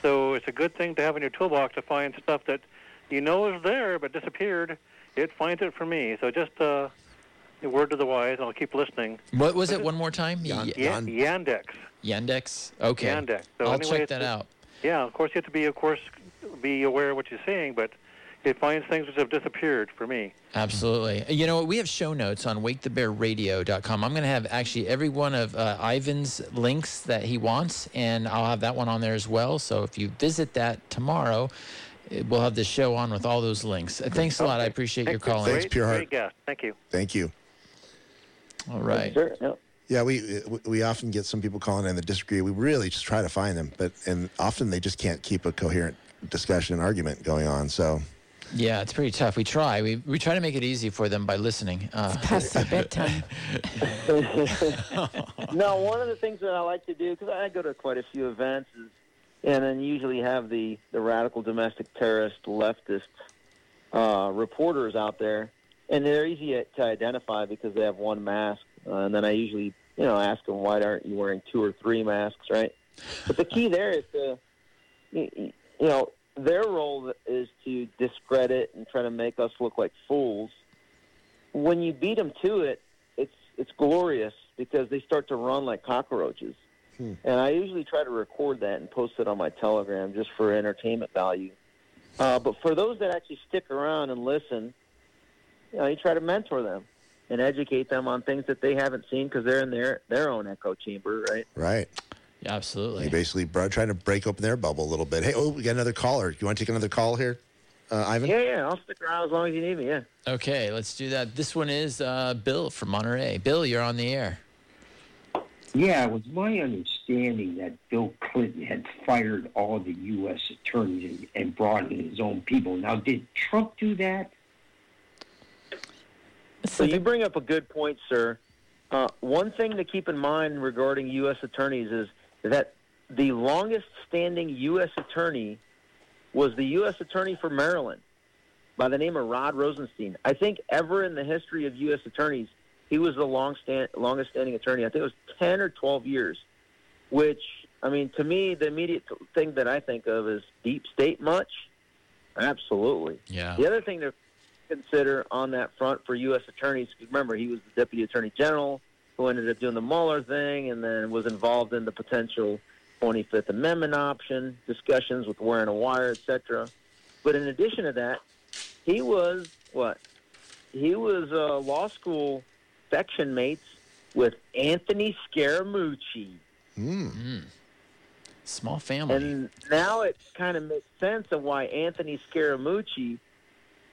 So it's a good thing to have in your toolbox to find stuff that you know is there but disappeared. It finds it for me. So just uh, a word to the wise. I'll keep listening. What was it? One more time. Yan- Y- Yan- Yandex. Yandex. Okay. Yandex. So I'll anyway, check that out. Yeah, of course you have to be, of course, be aware of what you're seeing, but it finds things which have disappeared for me. Absolutely. You know? We have show notes on wakethebearradio.com. I'm going to have actually every one of uh, Ivan's links that he wants, and I'll have that one on there as well. So if you visit that tomorrow, we'll have the show on with all those links. Uh, Thanks a lot. I Okay. appreciate your Thank you. calling. Thanks, Great, Pure Heart. Great guest. Thank you. Thank you. All right. Sure. Yeah. Yeah, we we often get some people calling in that disagree. We really just try to find them, but and often they just can't keep a coherent discussion and argument going on. So Yeah, it's pretty tough. We try. We, we try to make it easy for them by listening. Uh, Past their bedtime. (laughs) (laughs) no, one of the things that I like to do because I go to quite a few events, is, and then usually have the the radical domestic terrorist leftist uh, reporters out there, and they're easy to identify because they have one mask, uh, and then I usually you know ask them why aren't you wearing two or three masks, right? But the key there is to you you know their role is to discredit and try to make us look like fools. When you beat them to it, it's it's glorious because they start to run like cockroaches. And I usually try to record that and post it on my Telegram just for entertainment value. Uh, but for those that actually stick around and listen, you know, you try to mentor them and educate them on things that they haven't seen because they're in their their own echo chamber, right? right, yeah, absolutely. you basically bro, trying to break open their bubble a little bit. Hey, oh, we got another caller. You want to take another call here, uh, Ivan? Yeah, yeah. I'll stick around as long as you need me. Yeah. Okay, let's do that. This one is uh, Bill from Monterey. Bill, you're on the air. Yeah, it was my understanding that Bill Clinton had fired all the U.S. attorneys and, and brought in his own people. Now, did Trump do that? So you (laughs) bring up a good point, sir. Uh, one thing to keep in mind regarding U.S. attorneys is that the longest-standing U.S. attorney was the U.S. attorney for Maryland by the name of Rod Rosenstein. I think ever in the history of U.S. attorneys, he was the long stand, longest-standing attorney. I think it was 10 or 12 years, which, I mean, to me, the immediate thing that I think of is deep state much? Absolutely. Yeah. The other thing to consider on that front for U.S. attorneys, 'cause remember, he was the Deputy Attorney General who ended up doing the Mueller thing and then was involved in the potential 25th Amendment option, discussions with wearing a wire, etc. But in addition to that, he was what? He was uh, law school section mates with Anthony Scaramucci. Small family. And now it kind of makes sense of why Anthony Scaramucci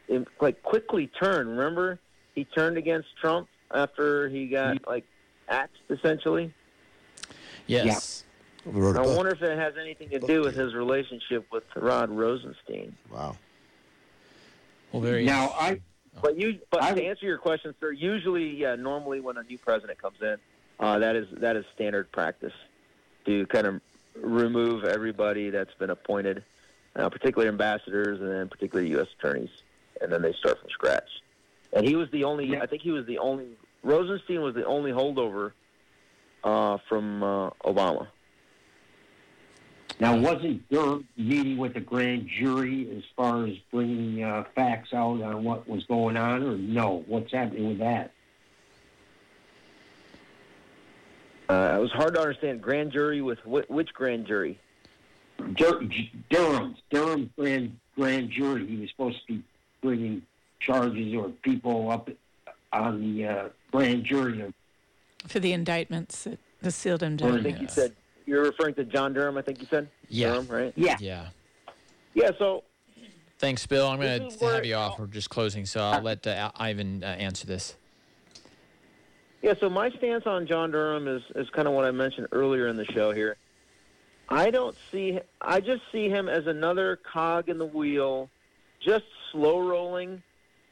it, like quickly turned. Remember, he turned against Trump after he got like axed essentially. yes. We wrote a I book. wonder if it has anything to do with his relationship with Rod Rosenstein. Wow. Well, very Now, I But you, but I- to answer your question, sir, usually, yeah, normally when a new president comes in, uh, that is that is standard practice to kind of remove everybody that's been appointed, uh, particularly ambassadors and then particularly U.S. attorneys, and then they start from scratch. And he was the only. I think he was the only. Rosenstein was the only holdover uh, from uh, Obama. now wasn't Durham meeting with the grand jury as far as bringing uh, facts out on what was going on, or no? What's happening with that? Uh, it was hard to understand. Grand jury with wh- which grand jury? Dur- Durham, Durham grand grand jury. He was supposed to be bringing charges or people up on the uh, grand jury. for the indictments that The sealed and I think you said you're referring to John Durham. I think you said Yeah. Durham, right? Yeah. Yeah. Yeah. So Thanks, Bill. I'm going to have you off. We're just closing, so I'll let uh, Ivan uh, answer this. Yeah, so my stance on John Durham is, is kind of what I mentioned earlier in the show here. I don't see, I just see him as another cog in the wheel, just slow rolling,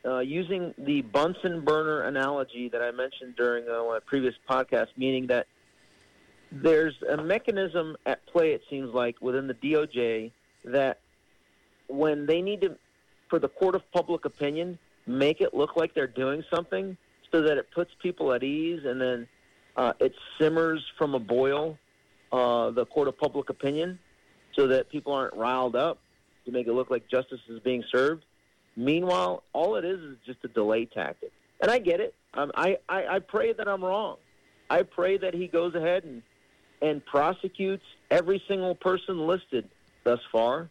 uh, using the Bunsen burner analogy that I mentioned during uh, my previous podcast, meaning that there's a mechanism at play, it seems like, within the DOJ that when they need to, for the court of public opinion, make it look like they're doing something so that it puts people at ease and then uh, it simmers from a boil uh, the court of public opinion so that people aren't riled up to make it look like justice is being served. Meanwhile, all it is is just a delay tactic. And I get it. Um, I, I, I pray that I'm wrong. I pray that he goes ahead and, and prosecutes every single person listed thus far,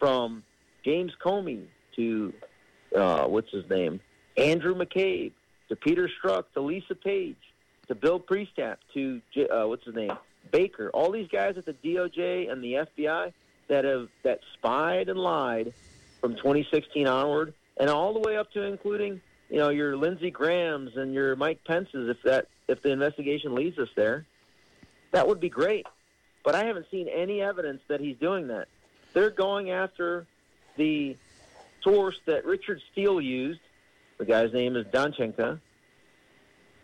from James Comey to, uh, what's his name, Andrew McCabe, to Peter Strzok, to Lisa Page, to Bill Priestap, to uh, what's his name, Baker. All these guys at the DOJ and the FBI that have that spied and lied from 2016 onward, and all the way up to including you know your Lindsey Graham's and your Mike Pence's, if that if the investigation leads us there, that would be great. But I haven't seen any evidence that he's doing that. They're going after the source that Richard Steele used. The guy's name is Danchenko.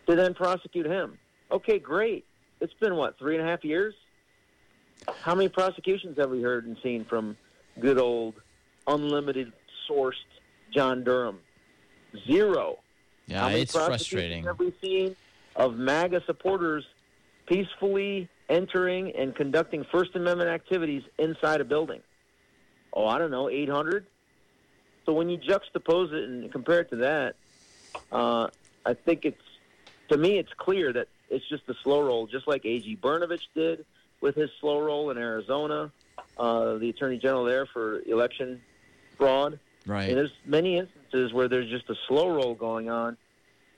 To then prosecute him. Okay, great. It's been what three and a half years. How many prosecutions have we heard and seen from good old unlimited sourced John Durham? Zero. Yeah, it's frustrating. Have we seen of MAGA supporters peacefully entering and conducting First Amendment activities inside a building? Oh, I don't know, 800. So when you juxtapose it and compare it to that, uh, I think it's to me it's clear that it's just a slow roll, just like A.G. Brnovich did with his slow roll in Arizona, uh, the Attorney General there for election fraud. Right. And there's many instances where there's just a slow roll going on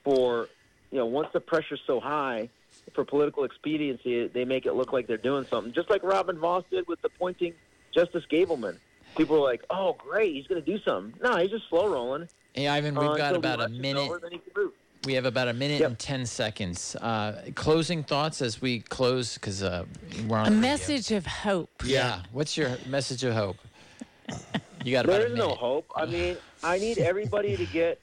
for, you know, once the pressure's so high for political expediency, they make it look like they're doing something. Just like Robin Vos did with appointing Justice Gableman. People are like, oh, great, he's going to do something. No, he's just slow rolling. Hey, Ivan, uh, we've got about a minute. Over, then he can move. We have about a minute Yep. and 10 seconds. Uh, closing thoughts as we close because uh, we're on A radio. message of hope. Yeah. What's your message of hope? (laughs) You got about There a is minute. no hope. I mean, I (laughs) need everybody to get,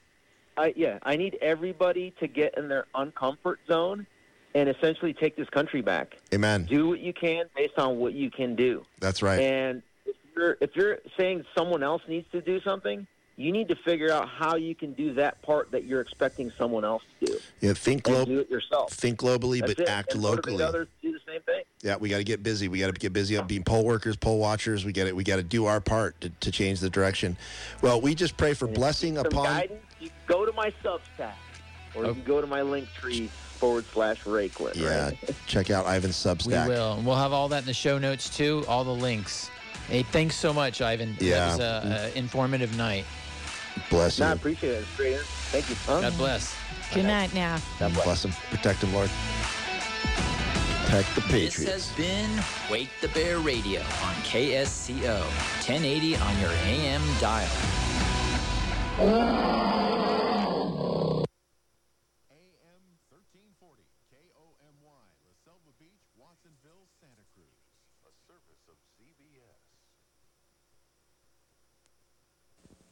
I yeah, I need everybody to get in their uncomfort zone and essentially take this country back. Amen. Do what you can based on what you can do. That's right. And if you're if you're saying someone else needs to do something, you need to figure out how you can do that part that you're expecting someone else to do, Yeah, think and glo- do it yourself. think globally, That's but it. act and motivate locally. Others do the same thing. Yeah, we got to get busy. We got to get busy up being poll workers, poll watchers. We got to we got to do our part to, to change the direction. Well, we just pray for blessing upon. guidance. You go to my Substack, or Oh. you can go to my link tree forward slash Raiklin. Yeah, Right? check out Ivan's Substack. We will. And we'll have all that in the show notes too, all the links. Hey, thanks so much, Ivan. Yeah. That was a, a informative night. Bless you. No, I appreciate it. It's great. Thank you. Huh? God bless. Good night now. God bless. Bless him. Protect him, Lord. Protect the This has been Wake the Bear Radio on KSCO 1080 on your AM dial.